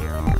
Yeah.